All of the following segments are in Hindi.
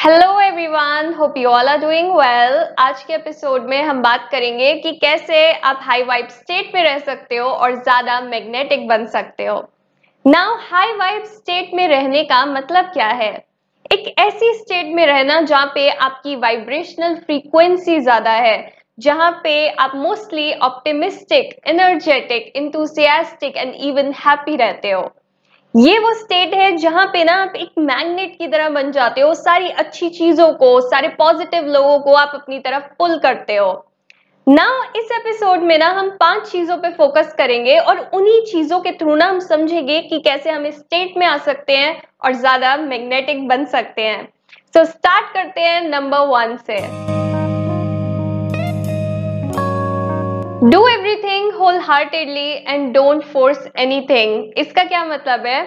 Hello everyone hope you all are doing well आज के एपिसोड में हम बात करेंगे कि कैसे आप हाई वाइब स्टेट में रह सकते हो और ज़्यादा मैग्नेटिक बन सकते हो। नाउ हाई वाइब स्टेट में रहने का मतलब क्या है? एक ऐसी स्टेट में रहना जहाँ पे आपकी वाइब्रेशनल फ्रीक्वेंसी ज़्यादा है, जहाँ पे आप mostly optimistic energetic enthusiastic and even happy रहते हो। ये वो स्टेट है जहाँ पे ना आप एक मैग्नेट की तरह बन जाते हो सारी अच्छी चीज़ों को सारे पॉजिटिव लोगों को आप अपनी तरफ़ पुल करते हो। ना इस एपिसोड में ना हम पाँच चीज़ों पे फोकस करेंगे और उन्हीं चीज़ों के थ्रू ना हम समझेंगे कि कैसे हम इस स्टेट में आ सकते हैं और ज़्यादा मैग्नेटिक बन सकते हैं। सो so, स्टार्ट करते हैं नंबर वन से। Do everything wholeheartedly and don't force anything इसका क्या मतलब है?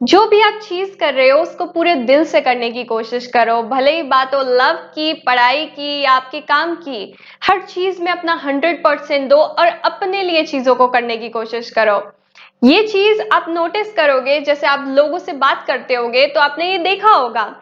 जो भी आप चीज़ कर रहे हो, उसको पूरे दिल से करने की कोशिश करो। भले ही बात हो लव की, पढ़ाई की, या आपके काम की, हर चीज़ में अपना हंड्रेड परसेंट दो और अपने लिए चीज़ों को करने की कोशिश करो। ये चीज़ आप नोटिस करोगे, जैसे आप लोगों से बात करते होगे तो आपने ये देखा होगा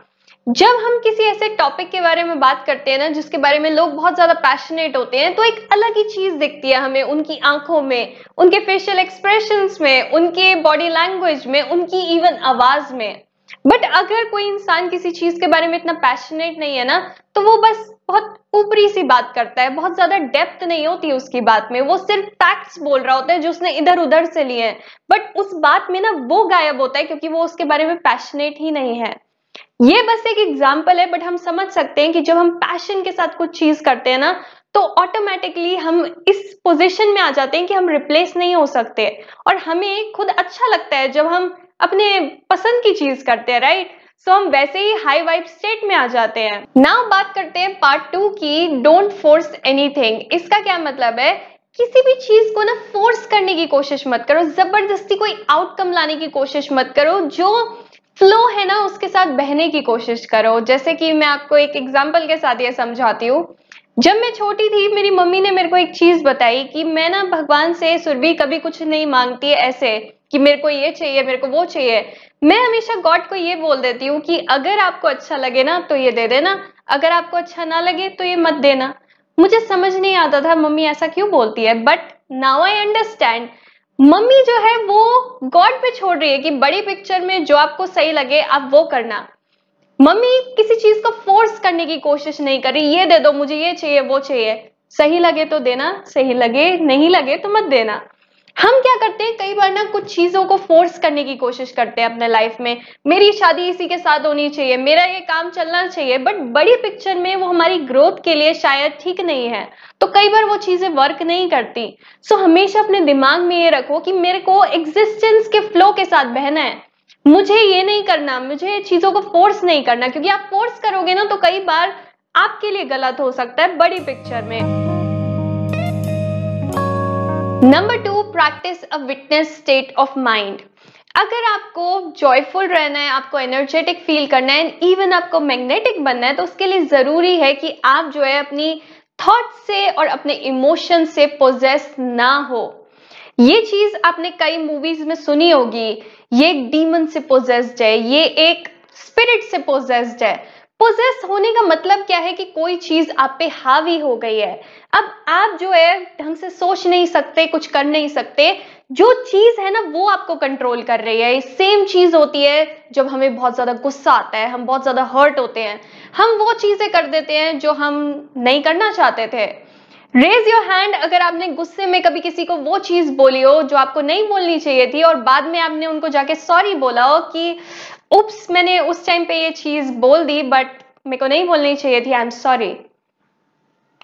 जब हम किसी ऐसे टॉपिक के बारे में बात करते हैं ना, जिसके बारे में लोग बहुत ज़्यादा पैशनेट होते हैं तो एक अलग ही चीज़ दिखती है हमें उनकी आँखों में, उनके फेशियल एक्सप्रेशन में, उनके बॉडी लैंग्वेज में, उनकी इवन आवाज़ में। बट अगर कोई इंसान किसी चीज़ के बारे में इतना पैशनेट नहीं है ना तो वो बस बहुत ऊपरी सी बात करता है, बहुत ज़्यादा डेप्थ नहीं होती उसकी बात में। वो सिर्फ़ फैक्ट्स बोल रहा होता है जो उसने इधर उधर से लिए हैं। बट उस बात में ना वो गायब होता है क्योंकि वो उसके बारे में पैशनेट ही नहीं है। ये बस एक एग्ज़ाम्पल है बट हम समझ सकते हैं कि जब हम पैशन के साथ कुछ चीज़ करते हैं ना तो ऑटोमेटिकली हम इस पोजीशन में आ जाते हैं कि हम रिप्लेस नहीं हो सकते। और हमें खुद अच्छा लगता है जब हम अपने पसंद की चीज़ करते हैं राइट सो हम वैसे ही हाई वाइब स्टेट में आ जाते हैं। नाउ बात करते हैं पार्ट टू की डोंट फोर्स एनीथिंग इसका क्या मतलब है? किसी भी चीज़ को ना फोर्स करने की कोशिश मत करो। ज़बरदस्ती कोई आउटकम लाने की कोशिश मत करो, जो फ्लो है ना, उसके साथ बहने की कोशिश करो। जैसे कि मैं आपको एक एग्ज़ाम्पल के साथ ये समझाती हूँ। जब मैं छोटी थी, मेरी मम्मी ने मेरे को एक चीज़ बताई कि मैं ना भगवान से सुरभि कभी कुछ नहीं मांगती है ऐसे कि मेरे को ये चाहिए, मेरे को वो चाहिए। मैं हमेशा गॉड को ये बोल देती हूँ कि अगर आपको अच्छा लगे ना तो ये दे देना। अगर आपको अच्छा ना लगे तो ये मत देना। मुझे समझ नहीं आता था, मम्मी ऐसा क्यों बोलती है? But now I understand mummy जो है वो गॉड पे छोड़ रही है कि बड़ी पिक्चर में जो आपको सही लगे, आप वो करना। मम्मी किसी चीज़ को फोर्स करने की कोशिश नहीं कर रही, ये दे दो मुझे, ये चाहिए, वो चाहिए। सही लगे तो देना, सही लगे, नहीं लगे तो मत देना। हम क्या करते हैं? कई बार ना कुछ चीज़ों को फोर्स करने की कोशिश करते हैं अपने लाइफ में। मेरी शादी इसी के साथ होनी चाहिए, मेरा ये काम चलना चाहिए बट बड़ी पिक्चर में वो हमारी ग्रोथ के लिए शायद ठीक नहीं है। तो कई बार वो चीज़ें वर्क नहीं करती। सो हमेशा अपने दिमाग में ये रखो कि मेरे को एग्जिस्टेंस के फ्लो के साथ बहना है। मुझे ये नहीं करना, मुझे चीज़ों को फोर्स नहीं करना, क्योंकि आप फोर्स करोगे ना तो कई बार आपके लिए गलत हो सकता है बड़ी पिक्चर में। Number two practice a witness state of mind अगर आपको जॉयफुल रहना है, आपको एनर्जेटिक फील करना है एंड इवन आपको मैग्नेटिक बनना है तो उसके लिए ज़रूरी है कि आप जो है अपनी थॉट से और अपने इमोशन से पोजेस ना हो। ये चीज़ आपने कई मूवीज़ में सुनी होगी। ये एक डीमन से पोजेस्ड है, ये एक स्पिरिट से पोजेस्ड है। पोजेस होने का मतलब क्या है कि कोई चीज़ आप पे हावी हो गई है। अब आप जो है, ढंग से सोच नहीं सकते, कुछ कर नहीं सकते। जो चीज़ है ना, वो आपको कंट्रोल कर रही है। सेम चीज़ होती है जब हमें बहुत ज़्यादा गुस्सा आता है, हम बहुत ज़्यादा हर्ट होते हैं। हम वो चीज़ें कर देते हैं जो हम नहीं करना चाहते थे। रेज योर हैंड अगर आपने गुस्से में कभी किसी को वो चीज़ बोली हो जो आपको नहीं बोलनी चाहिए थी और बाद में आपने उनको जाके सॉरी बोला हो कि उप्स मैंने उस टाइम पे ये चीज़ बोल दी बट मेरे को नहीं बोलनी चाहिए थी आई एम सॉरी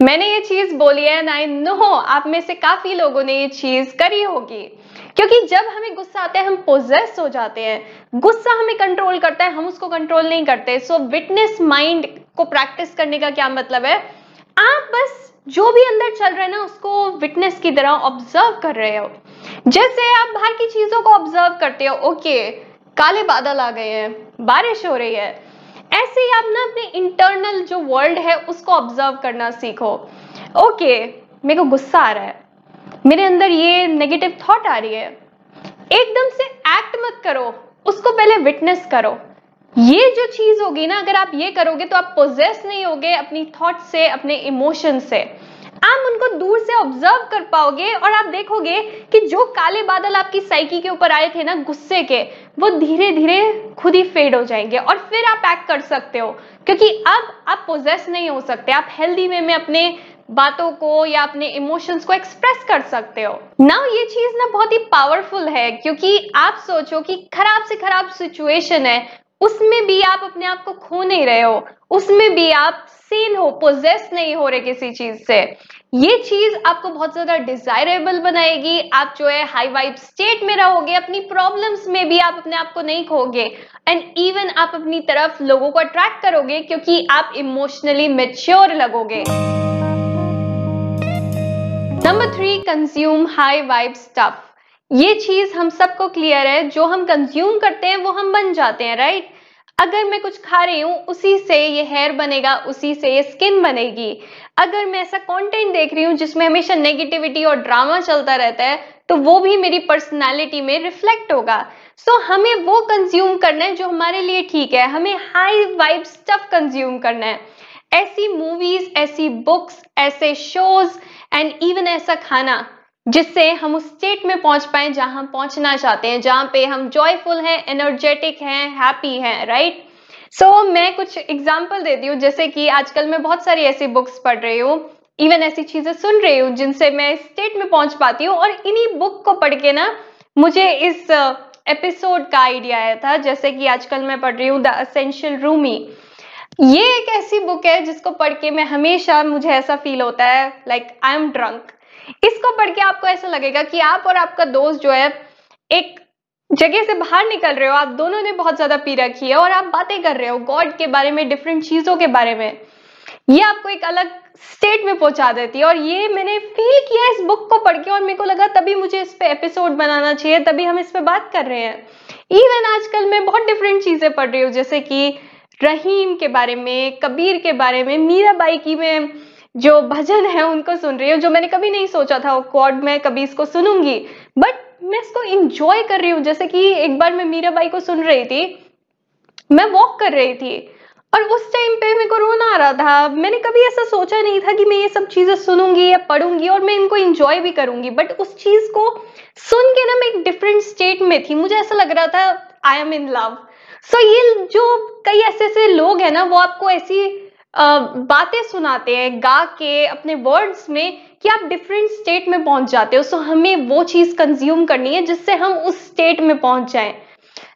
मैंने ये चीज़ बोली है एंड आई नो आप में से काफ़ी लोगों ने ये चीज़ करी होगी। क्योंकि जब हमें गुस्सा आता है, हम पोजेस हो जाते हैं। गुस्सा हमें कंट्रोल करता है, हम उसको कंट्रोल नहीं करते। सो विटनेस माइंड को प्रैक्टिस करने का क्या मतलब है? आप बस जो भी अंदर चल रहा है ना, उसको विटनेस की तरह ऑब्ज़र्व कर रहे हो। जैसे आप बाहर की चीज़ों को ऑब्ज़र्व करते हो ओके काले बादल आ गए हैं, बारिश हो रही है। ऐसे ही आप ना अपने इंटरनल जो वर्ल्ड है, उसको ऑब्ज़र्व करना सीखो। ओके मेरे को गुस्सा आ रहा है। मेरे अंदर ये नेगेटिव थॉट आ रही है। एकदम से एक्ट मत करो, उसको पहले विटनेस करो। ये जो चीज़ होगी ना, अगर आप ये करोगे तो आप पोजेस नहीं होगे अपनी थॉट से, अपने इमोशन से। आप उनको दूर से ऑब्ज़र्व कर पाओगे और आप देखोगे कि जो काले बादल आपकी साइकी के ऊपर आए थे ना, गुस्से के, वो धीरे धीरे खुद ही फेड हो जाएँगे और फिर आप एक्ट कर सकते हो। क्योंकि अब आप पोजेस नहीं हो सकते, आप हेल्दी वे में अपने बातों को या अपने इमोशंस को एक्सप्रेस कर सकते हो। नाउ ये चीज़ ना बहुत ही पावरफुल है, क्योंकि आप सोचो कि खराब से खराब सिचुएशन है, उसमें भी आप अपने आप को खो नहीं रहे हो, उसमें भी आप सीन हो पोजेस नहीं हो रहे किसी चीज़ से। ये चीज़ आपको बहुत ज़्यादा डिजायरेबल बनाएगी। आप जो है हाई वाइब स्टेट में रहोगे, अपनी प्रॉब्लम्स में भी आप अपने आप को नहीं खोगे एंड इवन आप अपनी तरफ़ लोगों को अट्रैक्ट करोगे क्योंकि आप इमोशनली मेच्योर लगोगे। Number three consume high vibe stuff ये चीज़ हम सबको क्लियर है। जो हम कंज्यूम करते हैं, वो हम बन जाते हैं राइट अगर मैं कुछ खा रही हूँ उसी से ये हेयर बनेगा उसी से ये स्किन बनेगी। अगर मैं ऐसा कंटेंट देख रही हूँ जिसमें हमेशा नेगेटिविटी और ड्रामा चलता रहता है तो वो भी मेरी पर्सनालिटी में रिफ्लेक्ट होगा। सो so, हमें वो कंज्यूम करना है जो हमारे लिए ठीक है। हमें हाई वाइब स्टफ़ कंज्यूम करना है। ऐसी मूवीज़ ऐसी बुक्स ऐसे शोज़ एंड इवन ऐसा खाना। जिससे हम उस स्टेट में पहुँच पाए जहाँ हम पहुँचना चाहते हैं, जहाँ पे हम जॉयफुल हैं एनर्जेटिक हैं हैप्पी हैं राइट सो मैं कुछ एग्ज़ाम्पल देती हूँ, जैसे कि आजकल मैं बहुत सारी ऐसी बुक्स पढ़ रही हूँ इवन ऐसी चीज़ें सुन रही हूँ, जिनसे मैं स्टेट में पहुँच पाती हूँ, और इन्हीं बुक को पढ़ के ना, मुझे इस एपिसोड का आइडिया आया था, जैसे कि आजकल मैं पढ़ रही हूँ द असेंशियल रूमी ये एक ऐसी बुक है जिसको पढ़ के मैं हमेशा, मुझे ऐसा फील होता है लाइक आई एम ड्रंक इसको पढ़ के आपको ऐसा लगेगा कि आप और आपका दोस्त जो है, एक जगह से बाहर निकल रहे हो, आप दोनों ने बहुत ज़्यादा पी रखी है और आप बातें कर रहे हो गॉड के बारे में, डिफरेंट चीज़ों के बारे में। ये आपको एक अलग स्टेट में पहुँचा देती है और ये मैंने फील किया इस बुक को पढ़ के और मेरे को लगा तभी मुझे इस पे एपिसोड बनाना चाहिए, तभी हम इस पे बात कर रहे हैं। इवन आजकल मैं बहुत डिफरेंट चीज़ें पढ़ रही हूँ, जैसे कि रहीम के बारे में, कबीर के बारे में, मीराबाई की मैं जो भजन है उनको सुन रही हूँ, जो मैंने कभी नहीं सोचा था कॉर्ड में कभी इसको सुनूँगी बट मैं इसको इंजॉय कर रही हूँ। जैसे कि एक बार मैं मीराबाई को सुन रही थी, मैं वॉक कर रही थी, और उस टाइम पे मेरे को रोना आ रहा था। मैंने कभी ऐसा सोचा नहीं था कि मैं ये सब चीज़ें सुनूँगी या पढ़ूँगी और मैं इनको इंजॉय भी करूँगी बट उस चीज़ को सुन के ना मैं एक डिफरेंट स्टेट में थी। मुझे ऐसा लग रहा था I am in love so ये जो कई ऐसे ऐसे लोग हैं ना, वो आपको ऐसी बातें सुनाते हैं गा के अपने वर्ड्स में कि आप डिफरेंट स्टेट में पहुँच जाते हो सो हमें वो चीज़ कंज्यूम करनी है जिससे हम उस स्टेट में पहुँच जाएँ।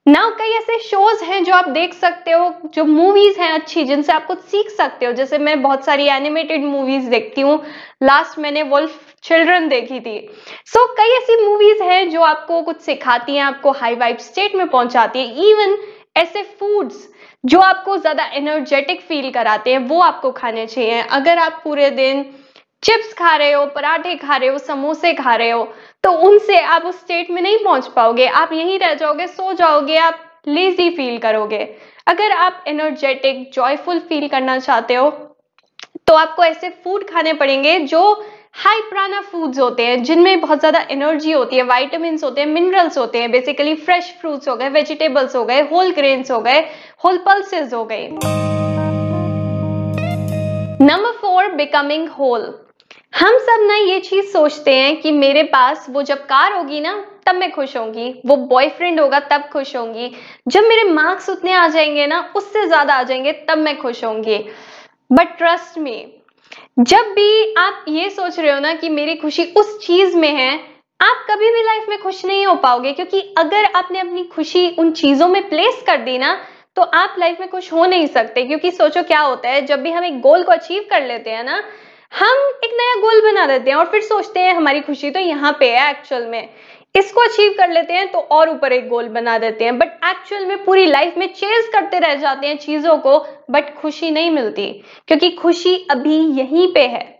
नाउ कई ऐसे शोज़ हैं जो आप देख सकते हो जो मूवीज़ हैं अच्छी जिनसे आप कुछ सीख सकते हो। जैसे मैं बहुत सारी एनिमेटेड मूवीज़ देखती हूँ। लास्ट मैंने वुल्फ चिल्ड्रन देखी थी। सो so, कई ऐसी मूवीज़ हैं जो आपको कुछ सिखाती हैं आपको हाई वाइब स्टेट में पहुंचाती है। इवन ऐसे फूड्स जो आपको ज़्यादा एनर्जेटिक फील कराते हैं, वो आपको खाने चाहिए। अगर आप पूरे दिन चिप्स खा रहे हो, पराठे खा रहे हो, समोसे खा रहे हो तो उनसे आप उस स्टेट में नहीं पहुँच पाओगे। आप यहीं रह जाओगे, सो जाओगे, आप लेजी फील करोगे। अगर आप एनर्जेटिक जॉयफुल फील करना चाहते हो तो आपको ऐसे फ़ूड खाने पड़ेंगे जो हाई प्राना फूड्स होते हैं, जिनमें बहुत ज़्यादा एनर्जी होती है वाइटामिन होते हैं मिनरल्स होते हैं बेसिकली फ्रेश फ्रूट्स हो गए वेजिटेबल्स हो गए होल ग्रेन्स हो गए होल पल्सेस हो गए। नंबर फोर बिकमिंग होल हम सब ना ये चीज़ सोचते हैं कि मेरे पास वो जब कार होगी ना, तब मैं खुश होंगी, वो बॉयफ्रेंड होगा, तब खुश होंगी। जब मेरे मार्क्स उतने आ जाएँगे ना, उससे ज़्यादा आ जाएँगे, तब मैं खुश होंगी। बट ट्रस्ट मी जब भी आप ये सोच रहे हो ना कि मेरी खुशी उस चीज़ में है, आप कभी भी लाइफ में खुश नहीं हो पाओगे, क्योंकि अगर आपने अपनी खुशी उन चीज़ों में प्लेस कर दी ना तो आप लाइफ में खुश हो नहीं सकते। क्योंकि सोचो क्या होता है, जब भी हम एक गोल को अचीव कर लेते हैं ना, हम एक नया गोल बना देते हैं और फिर सोचते हैं, हमारी खुशी तो यहाँ पे है एक्चुअल में। इसको अचीव कर लेते हैं तो और ऊपर एक गोल बना देते हैं। बट एक्चुअल में पूरी लाइफ में चेज करते रह जाते हैं चीज़ों को बट खुशी नहीं मिलती। क्योंकि खुशी अभी यहीं पे है।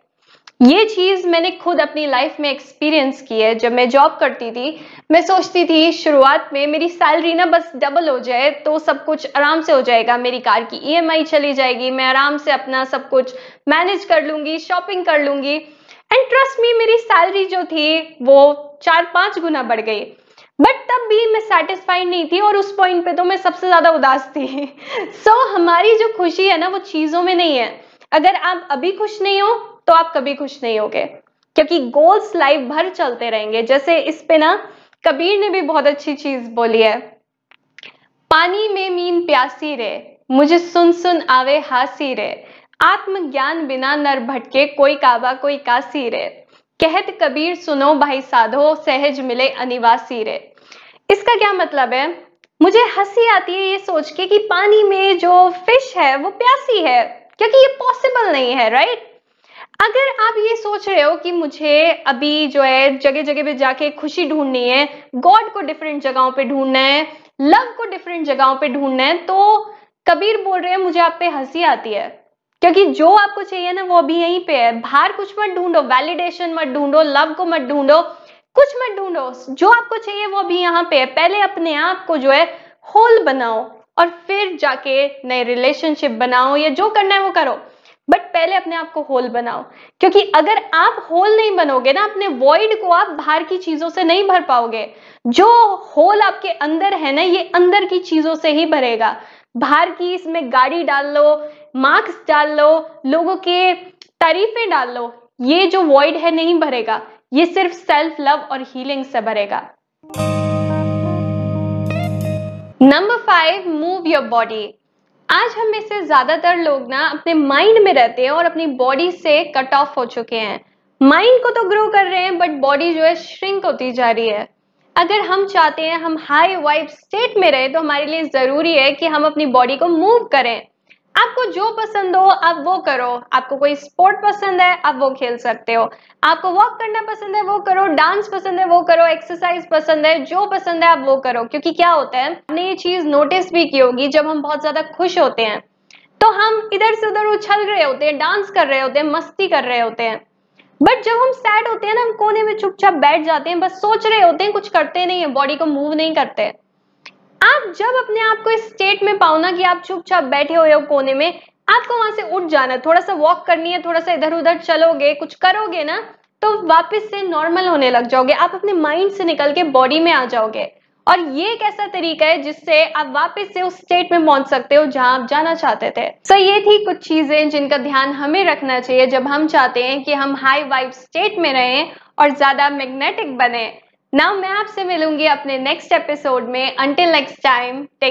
ये चीज़ मैंने खुद अपनी लाइफ में एक्सपीरियंस की है। जब मैं जॉब करती थी, मैं सोचती थी शुरुआत में मेरी सैलरी ना बस डबल हो जाए तो सब कुछ आराम से हो जाएगा। मेरी कार की ईएमआई चली जाएगी। मैं आराम से अपना सब कुछ मैनेज कर लूँगी शॉपिंग कर लूँगी। एंड ट्रस्ट मी मेरी सैलरी जो थी वो चार पाँच गुना बढ़ गई। बट तब भी मैं सेटिस्फाइड नहीं थी और उस पॉइंट पे तो मैं सबसे ज़्यादा उदास थी। सो so, हमारी जो खुशी है ना वो चीज़ों में नहीं है। अगर आप अभी खुश नहीं हो तो आप कभी खुश नहीं होगे। क्योंकि गोल्स लाइफ भर चलते रहेंगे। जैसे इस पे ना कबीर ने भी बहुत अच्छी चीज़ बोली है। पानी में मीन प्यासी रे मुझे सुन सुन आवे हासी रे आत्मज्ञान बिना नर भटके कोई काबा, कोई कासी रे कहत कबीर सुनो भाई साधो, सहज मिले अनिवासी रे। इसका क्या मतलब है? मुझे हँसी आती है ये सोच के कि पानी में जो फ़िश है, वो प्यासी है, क्योंकि ये पॉसिबल नहीं है राइट अगर आप ये सोच रहे हो कि मुझे अभी जो है जगह जगह पे जाके खुशी ढूंढनी है गॉड को डिफरेंट जगहों पे ढूंढना है लव को डिफरेंट जगहों पे ढूंढना है तो कबीर बोल रहे हैं, मुझे आप पे हँसी आती है। क्योंकि जो आपको चाहिए ना वो अभी यहीं पे है। बाहर कुछ मत ढूंढो वैलिडेशन मत ढूंढो लव को मत ढूंढो, कुछ मत ढूंढो। जो आपको चाहिए वो अभी यहाँ पे है। पहले अपने आप को जो है होल बनाओ और फिर जाके नए रिलेशनशिप बनाओ या जो करना है वो करो। बट पहले अपने आप को होल बनाओ। क्योंकि अगर आप होल नहीं बनोगे ना, अपने वॉइड को आप बाहर की चीज़ों से नहीं भर पाओगे। जो होल आपके अंदर है ना, ये अंदर की चीज़ों से ही भरेगा। बाहर की इसमें गाड़ी डाल लो मार्क्स डाल लो, लोगों के तारीफें डाल लो। ये जो वॉइड है नहीं भरेगा, ये सिर्फ़ सेल्फ लव और हीलिंग से भरेगा। Number five move your body आज हम में से ज़्यादातर लोग ना अपने माइंड में रहते हैं और अपनी बॉडी से कट ऑफ़ हो चुके हैं। माइंड को तो ग्रो कर रहे हैं बट बॉडी जो है श्रिंक होती जा रही है। अगर हम चाहते हैं हम हाई वाइब स्टेट में रहे तो हमारे लिए ज़रूरी है कि हम अपनी बॉडी को मूव करें। आपको जो पसंद हो, आप वो करो। आपको कोई स्पोर्ट पसंद है, आप वो खेल सकते हो। आपको वॉक करना पसंद है, वो करो। डांस पसंद है, वो करो। एक्सरसाइज पसंद है, जो पसंद है, आप वो करो। क्योंकि क्या होता है आपने ये चीज़ नोटिस भी की होगी, जब हम बहुत ज़्यादा खुश होते हैं तो हम इधर से उधर उछल रहे होते हैं डांस कर रहे होते हैं, मस्ती कर रहे होते हैं। बट जब हम सैड होते हैं ना, हम कोने में चुपचाप बैठ जाते हैं, बस सोच रहे होते हैं, कुछ करते नहीं है बॉडी को मूव नहीं करते। आप जब अपने आप को इस स्टेट में पाओ ना कि आप चुपचाप बैठे हुए हो कोने में, आपको वहाँ से उठ जाना थोड़ा सा वॉक करनी है थोड़ा सा इधर उधर चलोगे, कुछ करोगे ना तो वापस से नॉर्मल होने लग जाओगे। आप अपने माइंड से निकल के बॉडी में आ जाओगे। और ये एक ऐसा तरीका है जिससे आप वापस से उस स्टेट में पहुँच सकते हो जहाँ आप जाना चाहते थे। सो ये थी कुछ चीज़ें जिनका ध्यान हमें रखना चाहिए जब हम चाहते हैं कि हम हाई वाइब स्टेट में रहें और ज़्यादा मैग्नेटिक बने। नाउ मैं आपसे मिलूँगी अपने नेक्स्ट एपिसोड में. Until next time take